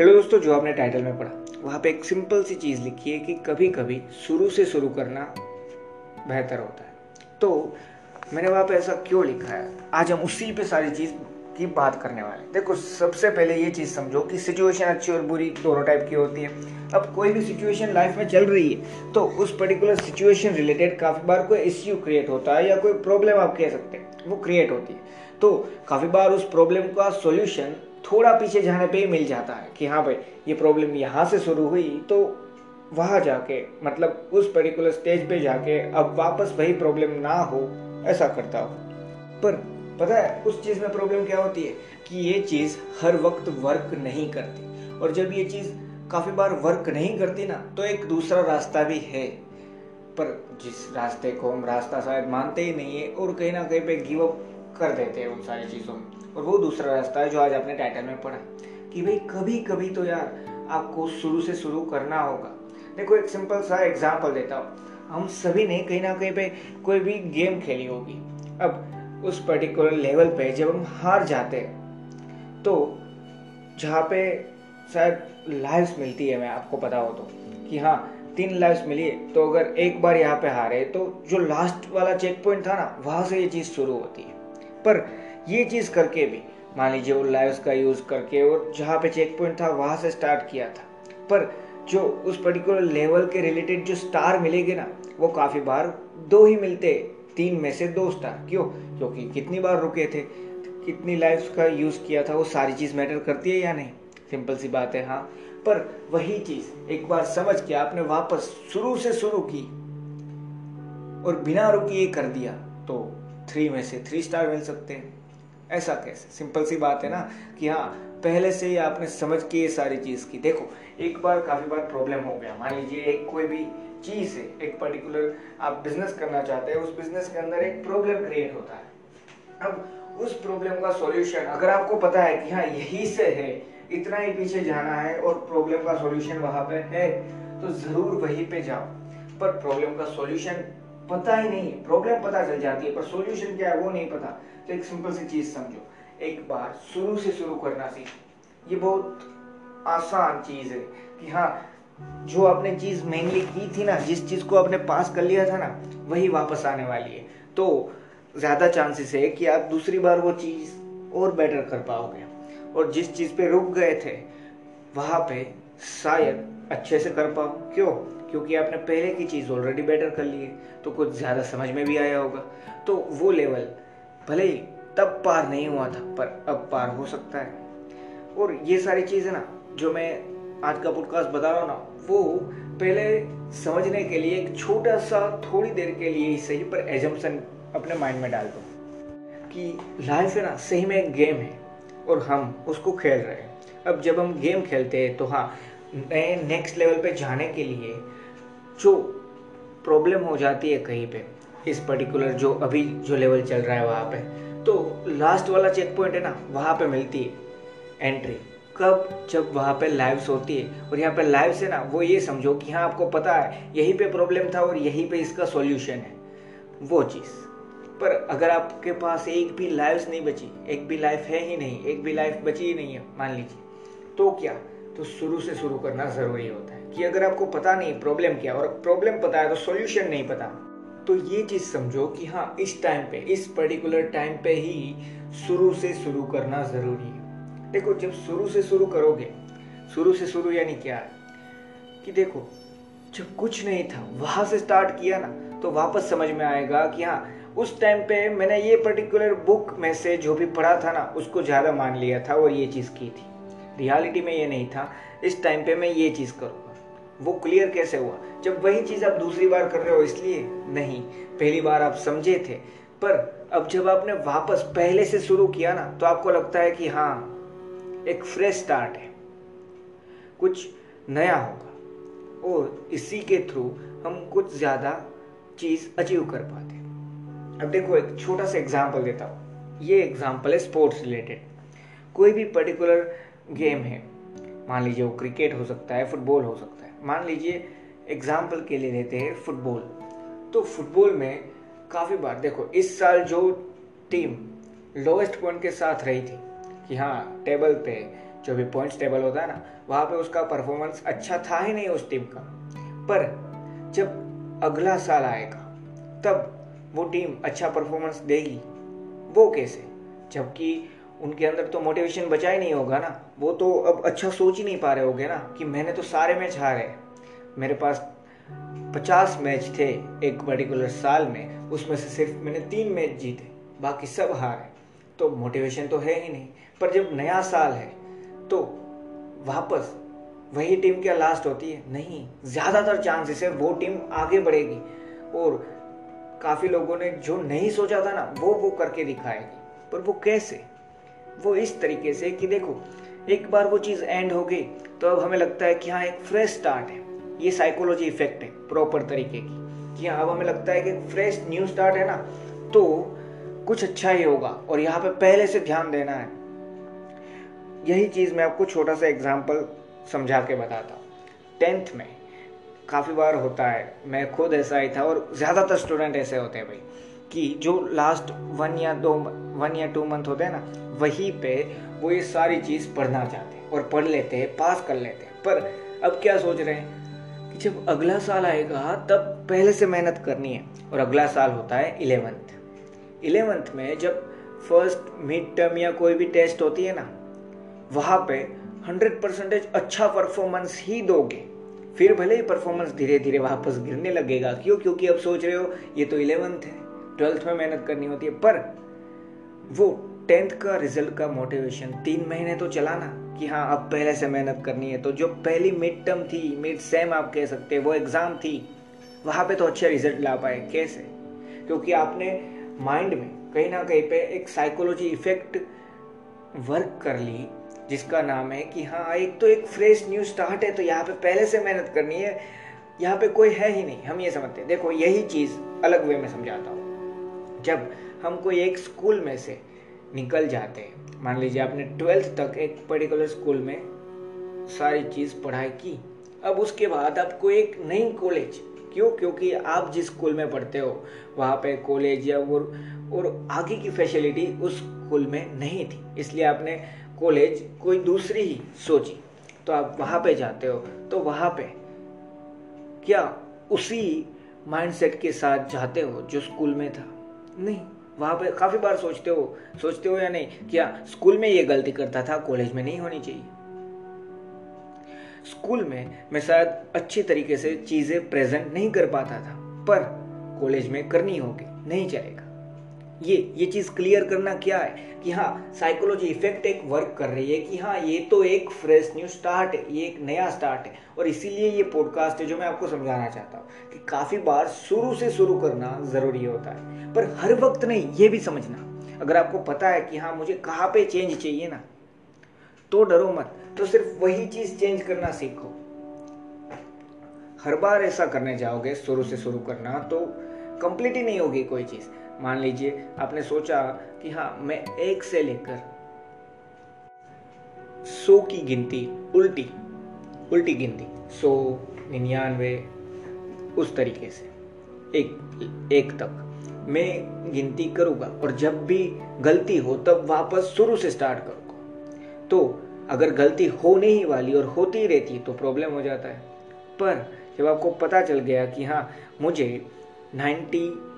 Hello दोस्तों, जो आपने टाइटल में पढ़ा, वहाँ पे एक सिंपल सी चीज़ लिखी है कि कभी कभी शुरू से शुरू करना बेहतर होता है। तो मैंने वहाँ पे ऐसा क्यों लिखा है? आज हम उसी पे सारी चीज़ की बात करने वाले हैं। देखो, सबसे पहले ये चीज़ समझो कि सिचुएशन अच्छी और बुरी दोनों टाइप की होती है। अब कोई भी सिचुएशन लाइफ में चल रही है तो उस पर्टिकुलर सिचुएशन रिलेटेड काफ़ी बार कोई इश्यू क्रिएट होता है या कोई प्रॉब्लम आप कह सकते हैं, वो क्रिएट होती है। तो काफ़ी बार उस प्रॉब्लम का सोल्यूशन थोड़ा पीछे जाने पे ही मिल जाता है कि हाँ भाई, ये प्रॉब्लम यहाँ से शुरू हुई तो वहाँ जाके मतलब उस पर्टिकुलर स्टेज पे जाके अब वापस वही प्रॉब्लम ना हो, ऐसा करता हो। पर पता है, उस चीज़ में प्रॉब्लम क्या होती है कि ये चीज़ हर वक्त वर्क नहीं करती। और जब ये चीज़ काफ़ी बार वर्क नहीं करती ना तो एक दूसरा रास्ता भी है। पर जिस रास्ते को हम रास्ता शायद मानते ही नहीं है, और कहीं ना कहीं पे गिव अप कर देते हैं उन सारी चीज़ों में। और वो दूसरा रास्ता है जो आज आपने टाइटल में पढ़ा कि भाई कभी कभी तो यार आपको शुरू से शुरू करना होगा। देखो एक सिंपल सा एग्ज़ाम्पल देता हूँ। हम सभी ने कहीं ना कहीं पे कोई भी गेम खेली होगी। अब उस पर्टिकुलर लेवल पे जब हम हार जाते हैं तो जहाँ पे शायद लाइव्स मिलती है, मैं आपको पता हो तो कि हाँ तीन लाइव्स मिली है। तो अगर एक बार यहाँ पे हारे तो जो लास्ट वाला चेक पॉइंट था ना, वहाँ से ये चीज़ शुरू होती है। पर ये चीज़ करके भी, मान लीजिए वो लाइव्स का यूज़ करके और जहाँ पे चेक पॉइंट था, वहाँ से स्टार्ट किया था। पर जो उस पर्टिकुलर लेवल के रिलेटेड जो स्टार मिलेंगे ना, वो काफ़ी बार दो ही मिलते, तीन में से दो स्टार क्यों? क्योंकि कितनी बार रुके थे, कितनी लाइव्स का यूज़ किया था, वो सारी चीज़ मैटर करती है या नहीं? सिंपल सी बात है हाँ। पर वही चीज़, एक बार समझ के आपने वापस शुरू से शुरू की और बिना रुकी कर दिया तो थ्री में से थ्री स्टार मिल सकते हैं। ऐसा कैसे? सिंपल सी बात है ना कि हाँ पहले से ही आपने समझ के ये सारी चीज़ की। देखो, एक बार काफ़ी बार प्रॉब्लम हो गया। मान लीजिए एक कोई भी चीज़ है, एक पर्टिकुलर आप बिज़नेस करना चाहते हैं, उस बिज़नेस के अंदर एक प्रॉब्लम क्रिएट होता है। अब उस प्रॉब्लम का सॉल्यूशन अगर आपको पता है कि हाँ यही से है, इतना ही पीछे जाना है और प्रॉब्लम का सॉल्यूशन वहाँ पे है तो ज़रूर वहीं पे जाओ। पर प्रॉब्लम का सॉल्यूशन पता ही नहीं प्रॉब्लम पता चल जाती है, पर सॉल्यूशन क्या है वो नहीं पता। तो एक सिंपल सी चीज़ समझो। एक बार शुरू से शुरू करना सीखो। ये बहुत आसान चीज़ है कि हाँ जो आपने चीज़ मेनली की थी ना, जिस चीज़ को आपने पास कर लिया था ना, वही वापस आने वाली है। तो ज़्यादा चांसेस है कि आप दूसरी बार वो चीज़ और बेटर कर पाओगे। और जिस चीज़ पे रुक गए थे, वहाँ पे शायद अच्छे से कर पाओ। क्यों? क्योंकि आपने पहले की चीज़ ऑलरेडी बेटर कर ली है तो कुछ ज़्यादा समझ में भी आया होगा। तो वो लेवल भले ही तब पार नहीं हुआ था, पर अब पार हो सकता है। और ये सारी चीज़ें ना, जो मैं आज का पॉडकास्ट बता रहा हूँ ना, वो पहले समझने के लिए एक छोटा सा थोड़ी देर के लिए ही सही, पर एजम्पन अपने माइंड में डाल दो कि लाइफ है ना, सही में एक गेम है, और हम उसको खेल रहे हैं। अब जब हम गेम खेलते हैं तो हाँ नए नेक्स्ट लेवल पे जाने के लिए जो प्रॉब्लम हो जाती है कहीं पे, इस पर्टिकुलर जो अभी जो लेवल चल रहा है वहाँ पे तो लास्ट वाला चेक पॉइंट है ना, वहाँ पे मिलती है एंट्री कब? जब वहाँ पे लाइव्स होती है। और यहाँ पे लाइव्स है ना, वो ये समझो कि हाँ आपको पता है, यहीं पे प्रॉब्लम था और यहीं पे इसका सॉल्यूशन है। वो चीज़। पर अगर आपके पास एक भी लाइव्स नहीं बची, एक भी लाइफ है ही नहीं, एक भी लाइफ बची ही नहीं है, मान लीजिए तो क्या? तो शुरू से शुरू करना ज़रूरी होता है। कि अगर आपको पता नहीं प्रॉब्लम क्या और प्रॉब्लम पता है तो सॉल्यूशन नहीं पता तो ये चीज़ समझो कि हाँ इस टाइम पे, इस पर्टिकुलर टाइम पे ही शुरू से शुरू करना ज़रूरी है। देखो, जब शुरू से शुरू करोगे, शुरू से शुरू यानी क्या है? कि देखो, जब कुछ नहीं था, वहाँ से स्टार्ट किया ना तो वापस समझ में आएगा कि हाँ उस टाइम पे मैंने ये पर्टिकुलर बुक में से जो भी पढ़ा था ना, उसको ज़्यादा मान लिया था और ये चीज़ की थी। रियलिटी में ये नहीं था, इस टाइम पे मैं ये चीज़ करूँगा। वो क्लियर कैसे हुआ? जब वही चीज़ आप दूसरी बार कर रहे हो, इसलिए नहीं। पहली बार आप समझे थे। पर अब जब आपने वापस पहले से शुरू किया ना तो आपको लगता है कि हाँ एक फ्रेश स्टार्ट है। कुछ नया होगा। और इसी के थ्रू हम कुछ ज़्यादा चीज़ अचीव कर पाते अब देखो, एक छोटा सा एग्ज़ाम्पल देता हूँ। ये एग्ज़ाम्पल है स्पोर्ट्स रिलेटेड कोई भी पर्टिकुलर गेम है, मान लीजिए वो क्रिकेट हो सकता है फुटबॉल हो सकता है। मान लीजिए एग्ज़ाम्पल के लिए लेते हैं फुटबॉल तो फुटबॉल में काफ़ी बार, देखो, इस साल जो टीम लोएस्ट पॉइंट के साथ रही थी, कि हाँ टेबल पे जो भी पॉइंट्स टेबल होता है ना, वहाँ पे उसका परफॉर्मेंस अच्छा था ही नहीं उस टीम का. पर जब अगला साल आएगा, तब वो टीम अच्छा परफॉर्मेंस देगी. वो कैसे? जबकि उनके अंदर तो मोटिवेशन बचा ही नहीं होगा ना। वो तो अब अच्छा सोच ही नहीं पा रहे होगे ना कि मैंने तो सारे मैच हारे। मेरे पास पचास मैच थे एक पर्टिकुलर साल में, उसमें से सिर्फ़ मैंने तीन मैच जीते, बाकी सब हारे। तो मोटिवेशन तो है ही नहीं। पर जब नया साल है तो वापस वही टीम क्या लास्ट होती है? नहीं, ज़्यादातर चांसेस है वो टीम आगे बढ़ेगी। और काफ़ी लोगों ने जो नहीं सोचा था ना, वो वो करके दिखाएगी। पर वो कैसे? वो इस तरीके से कि देखो, एक बार वो चीज़ एंड हो गई तो अब हमें लगता है कि हाँ एक फ्रेश स्टार्ट है। ये साइकोलॉजी इफ़ेक्ट है प्रॉपर तरीके की। कि हाँ अब हमें लगता है कि फ्रेश न्यू स्टार्ट है ना तो कुछ अच्छा ही होगा। और यहाँ पे पहले से ध्यान देना है। यही चीज़ मैं आपको छोटा सा एग्ज़ाम्पल समझा के बताता हूँ। टेंथ में काफ़ी बार होता है, मैं खुद ऐसा ही था और ज़्यादातर स्टूडेंट ऐसे होते हैं भाई। कि जो लास्ट वन या दो वन या टू मंथ होते हैं ना, वहीं पे वो ये सारी चीज़ पढ़ना चाहते हैं और पढ़ लेते हैं पास कर लेते हैं। पर अब क्या सोच रहे हैं कि जब अगला साल आएगा, तब पहले से मेहनत करनी है। और अगला साल होता है इलेवेंथ इलेवेंथ में जब फ़र्स्ट मिड टर्म या कोई भी टेस्ट होती है ना, वहाँ पे हंड्रेड परसेंटेज अच्छा परफॉर्मेंस ही दोगे। फिर भले ही परफॉर्मेंस धीरे धीरे वापस गिरने लगेगा। क्यों? क्योंकि अब सोच रहे हो, ये तो इलेवेंथ है। ट्वेल्थ में मेहनत करनी होती है, पर वो टेंथ का रिज़ल्ट का मोटिवेशन, तीन महीने तो चला ना कि हाँ अब पहले से मेहनत करनी है। तो जो पहली मिड टर्म थी मिड सेम आप कह सकते हैं, वो एग्ज़ाम थी, वहाँ पे तो अच्छे रिज़ल्ट ला पाए। कैसे? क्योंकि आपने माइंड में कहीं ना कहीं पे एक साइकोलॉजी इफ़ेक्ट वर्क कर ली, जिसका नाम है कि हाँ एक तो एक फ्रेश न्यू स्टार्ट है तो यहाँ पे पहले से मेहनत करनी है, यहाँ पे कोई है ही नहीं। हम ये समझते हैं। देखो, यही चीज़ अलग वे में समझाता हूँ। जब हम कोई एक स्कूल में से निकल जाते हैं, मान लीजिए आपने ट्वेल्थ तक एक पर्टिकुलर स्कूल में सारी चीज़ पढ़ाई की, अब उसके बाद आपको एक नई कॉलेज, क्यों? क्योंकि आप जिस स्कूल में पढ़ते हो, वहाँ पे कॉलेज या और और आगे की फैसिलिटी उस स्कूल में नहीं थी, इसलिए आपने कॉलेज कोई दूसरी ही सोची। तो आप वहाँ पे जाते हो तो वहाँ पे क्या उसी माइंडसेट के साथ जाते हो जो स्कूल में था? नहीं, वहाँ पर काफ़ी बार सोचते हो सोचते हो या नहीं क्या स्कूल में ये गलती करता था, कॉलेज में नहीं होनी चाहिए। स्कूल में मैं शायद अच्छी तरीके से चीज़ें प्रेजेंट नहीं कर पाता था, पर कॉलेज में करनी होगी, नहीं चलेगा ये ये चीज़ क्लियर करना क्या है? कि हाँ साइकोलॉजी इफ़ेक्ट एक वर्क कर रही है कि हाँ ये तो एक फ्रेश न्यू स्टार्ट है, ये एक नया स्टार्ट है। और इसीलिए ये पॉडकास्ट है जो मैं आपको समझाना चाहता हूँ कि काफ़ी बार शुरू से शुरू करना ज़रूरी होता है। पर हर वक्त नहीं, ये भी समझना। अगर आपको पता है कि हाँ मुझे कहाँ पे चेंज चाहिए ना तो डरो मत। तो सिर्फ़ वही चीज़ चेंज करना सीखो। हर बार ऐसा करने जाओगे, शुरू से शुरू करना तो कंप्लीट ही नहीं होगी कोई चीज़। मान लीजिए, आपने सोचा कि हाँ मैं एक से लेकर सौ की गिनती, उल्टी उल्टी गिनती, सौ, निन्यानवे, उस तरीके से, एक एक तक मैं गिनती करूँगा। और जब भी गलती हो, तब वापस शुरू से स्टार्ट करूँगा। तो अगर गलती होने ही वाली और होती रहती तो प्रॉब्लम हो जाता है। पर जब आपको पता चल गया कि हाँ मुझे 90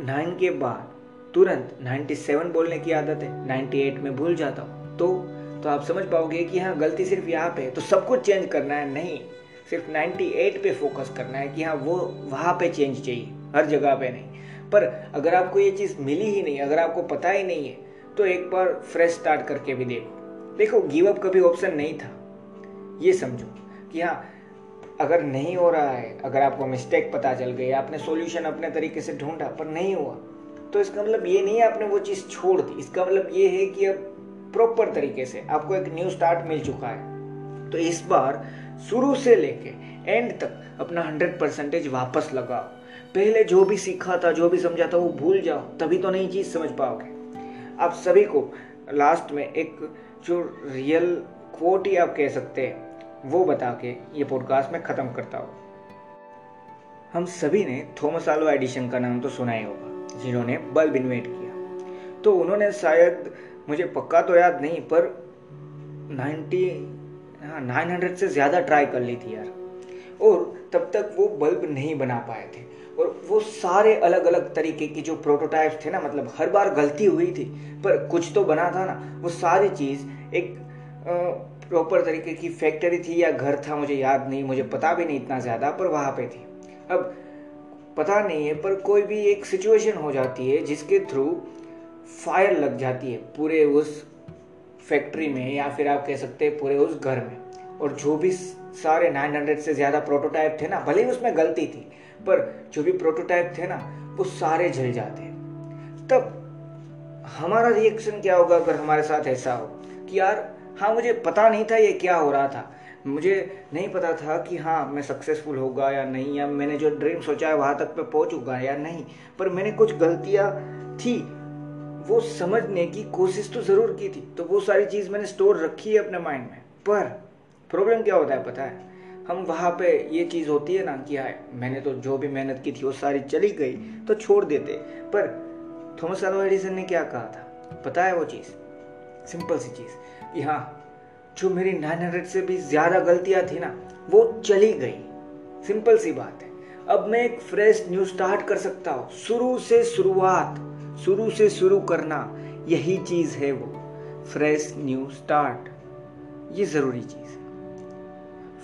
नाइन के बाद तुरंत 97 बोलने की आदत है 98 में भूल जाता हूँ। तो तो आप समझ पाओगे कि हाँ गलती सिर्फ़ यहाँ पे है। तो सब कुछ चेंज करना है, नहीं। सिर्फ़ 98 पे फोकस करना है कि हाँ वो वहाँ पे चेंज चाहिए, हर जगह पे नहीं। पर अगर आपको ये चीज़ मिली ही नहीं, अगर आपको पता ही नहीं है तो एक बार फ्रेश स्टार्ट करके भी देखो। देखो गिव अप कभी ऑप्शन नहीं था। ये समझो कि हाँ अगर नहीं हो रहा है, अगर आपको मिस्टेक पता चल गई, आपने सॉल्यूशन अपने तरीके से ढूंढा, पर नहीं हुआ तो इसका मतलब ये नहीं है आपने वो चीज़ छोड़ दी। इसका मतलब ये है कि अब प्रॉपर तरीके से आपको एक न्यू स्टार्ट मिल चुका है। तो इस बार शुरू से लेके एंड तक अपना हंड्रेड परसेंटेज वापस लगाओ। पहले जो भी सीखा था, जो भी समझा था, वो भूल जाओ, तभी तो नई चीज़ समझ पाओगे। आप सभी को लास्ट में एक जो रियल कोट ही आप कह सकते हैं वो बता के ये पॉडकास्ट में ख़त्म करता हूँ। हम सभी ने थॉमस आलो एडिशन का नाम तो सुना ही होगा, जिन्होंने बल्ब इन्वेंट किया। तो उन्होंने शायद, मुझे पक्का तो याद नहीं, पर नाइन्टी हाँ नाइन हंड्रेड से ज़्यादा ट्राई कर ली थी यार। और तब तक वो बल्ब नहीं बना पाए थे। और वो सारे अलग अलग तरीके की जो प्रोटोटाइप्स थे ना मतलब हर बार गलती हुई थी, पर कुछ तो बना था ना। वो सारी चीज़ एक प्रॉपर तरीके की फैक्ट्री थी या घर था, मुझे याद नहीं, मुझे पता भी नहीं इतना ज़्यादा, पर वहाँ पे थी। अब पता नहीं है, पर कोई भी एक सिचुएशन हो जाती है जिसके थ्रू फायर लग जाती है पूरे उस फैक्ट्री में, या फिर आप कह सकते हैं पूरे उस घर में। और जो भी सारे 900 से ज़्यादा प्रोटोटाइप थे ना, भले ही उसमें गलती थी, पर जो भी प्रोटोटाइप थे ना, वो सारे जल जाते तब हमारा रिएक्शन क्या होगा अगर हमारे साथ ऐसा हो कि यार हाँ मुझे पता नहीं था ये क्या हो रहा था। मुझे नहीं पता था कि हाँ मैं सक्सेसफुल होगा या नहीं, या मैंने जो ड्रीम सोचा है वहाँ तक मैं पहुँचूँगा या नहीं। पर मैंने कुछ गलतियाँ थी, वो समझने की कोशिश तो ज़रूर की थी। तो वो सारी चीज़ मैंने स्टोर रखी है अपने माइंड में। पर प्रॉब्लम क्या होता है पता है? हम वहाँ पे ये चीज़ होती है ना कि हाँ मैंने तो जो भी मेहनत की थी, वो सारी चली गई तो छोड़ देते। पर थॉमस एडिसन ने क्या कहा था? पता है वो चीज़? सिंपल सी चीज़। कि हाँ जो मेरी 900 से भी ज़्यादा गलतियाँ थी ना, वो चली गई। सिंपल सी बात है। अब मैं एक फ्रेश न्यू स्टार्ट कर सकता हूँ। शुरू से शुरुआत, शुरू से शुरू करना, यही चीज़ है वो। फ्रेश न्यू स्टार्ट ये ज़रूरी चीज़ है।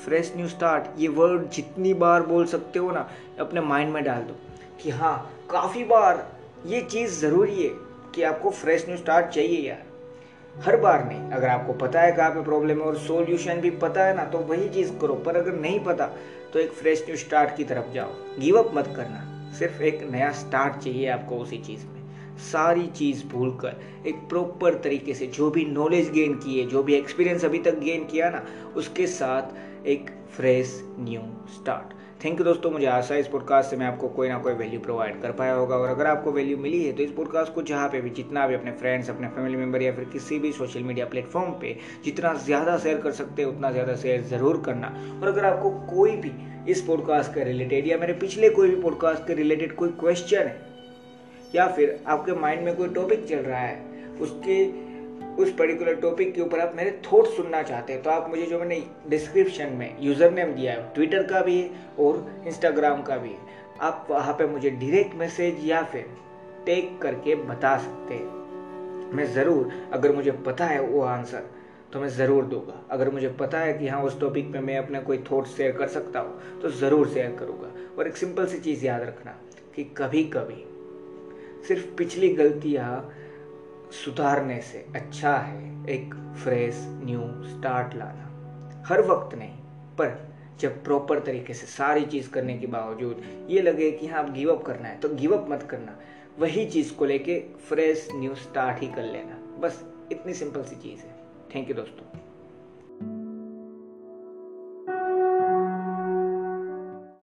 फ्रेश न्यू स्टार्ट ये वर्ड जितनी बार बोल सकते हो ना, अपने माइंड में डाल दो कि हाँ काफ़ी बार ये चीज़ ज़रूरी है कि आपको फ्रेश न्यू स्टार्ट चाहिए यार। हर बार नहीं अगर आपको पता है कहाँ पे प्रॉब्लम है और सॉल्यूशन भी पता है ना तो वही चीज़ करो। पर अगर नहीं पता तो एक फ्रेश न्यू स्टार्ट की तरफ़ जाओ। गिव अप मत करना। सिर्फ़ एक नया स्टार्ट चाहिए आपको उसी चीज़ में। सारी चीज़ भूल कर एक प्रॉपर तरीके से जो भी नॉलेज गेन किए जो भी एक्सपीरियंस अभी तक गेन किया ना, उसके साथ एक fresh new start thank you दोस्तों, मुझे आशा है इस पॉडकास्ट से मैं आपको कोई ना कोई वैल्यू प्रोवाइड कर पाया होगा। और अगर आपको वैल्यू मिली है तो इस पॉडकास्ट को जहाँ पे भी, जितना भी अपने फ्रेंड्स अपने फैमिली मेंबर या फिर किसी भी सोशल मीडिया प्लेटफॉर्म पे जितना ज़्यादा शेयर कर सकते हैं, उतना ज़्यादा शेयर ज़रूर करना। और अगर आपको कोई भी इस पॉडकास्ट के रिलेटेड या मेरे पिछले कोई भी पॉडकास्ट के रिलेटेड कोई क्वेश्चन है, या फिर आपके माइंड में कोई टॉपिक चल रहा है, उसके उस पर्टिकुलर टॉपिक के ऊपर आप मेरे थॉट सुनना चाहते हैं तो आप मुझे जो मैंने डिस्क्रिप्शन में यूज़र नेम दिया है ट्विटर का भी है और इंस्टाग्राम का भी है, आप वहाँ पे मुझे डायरेक्ट मैसेज या फिर टेक करके बता सकते हैं। मैं ज़रूर, अगर मुझे पता है वो आंसर तो मैं ज़रूर दूँगा। अगर मुझे पता है कि हाँ उस टॉपिक पे मैं अपने कोई थॉट शेयर कर सकता हूँ तो ज़रूर शेयर करूँगा। और एक सिंपल सी चीज़ याद रखना कि कभी कभी सिर्फ़ पिछली गलतियाँ सुधारने से अच्छा है एक फ्रेश न्यू स्टार्ट लाना। हर वक्त नहीं, पर जब प्रॉपर तरीके से सारी चीज़ करने के बावजूद ये लगे कि हाँ आप गिव अप करना है तो गिव अप मत करना। वही चीज़ को लेके फ्रेश न्यू स्टार्ट ही कर लेना। बस इतनी सिंपल सी चीज़ है। थैंक यू दोस्तों।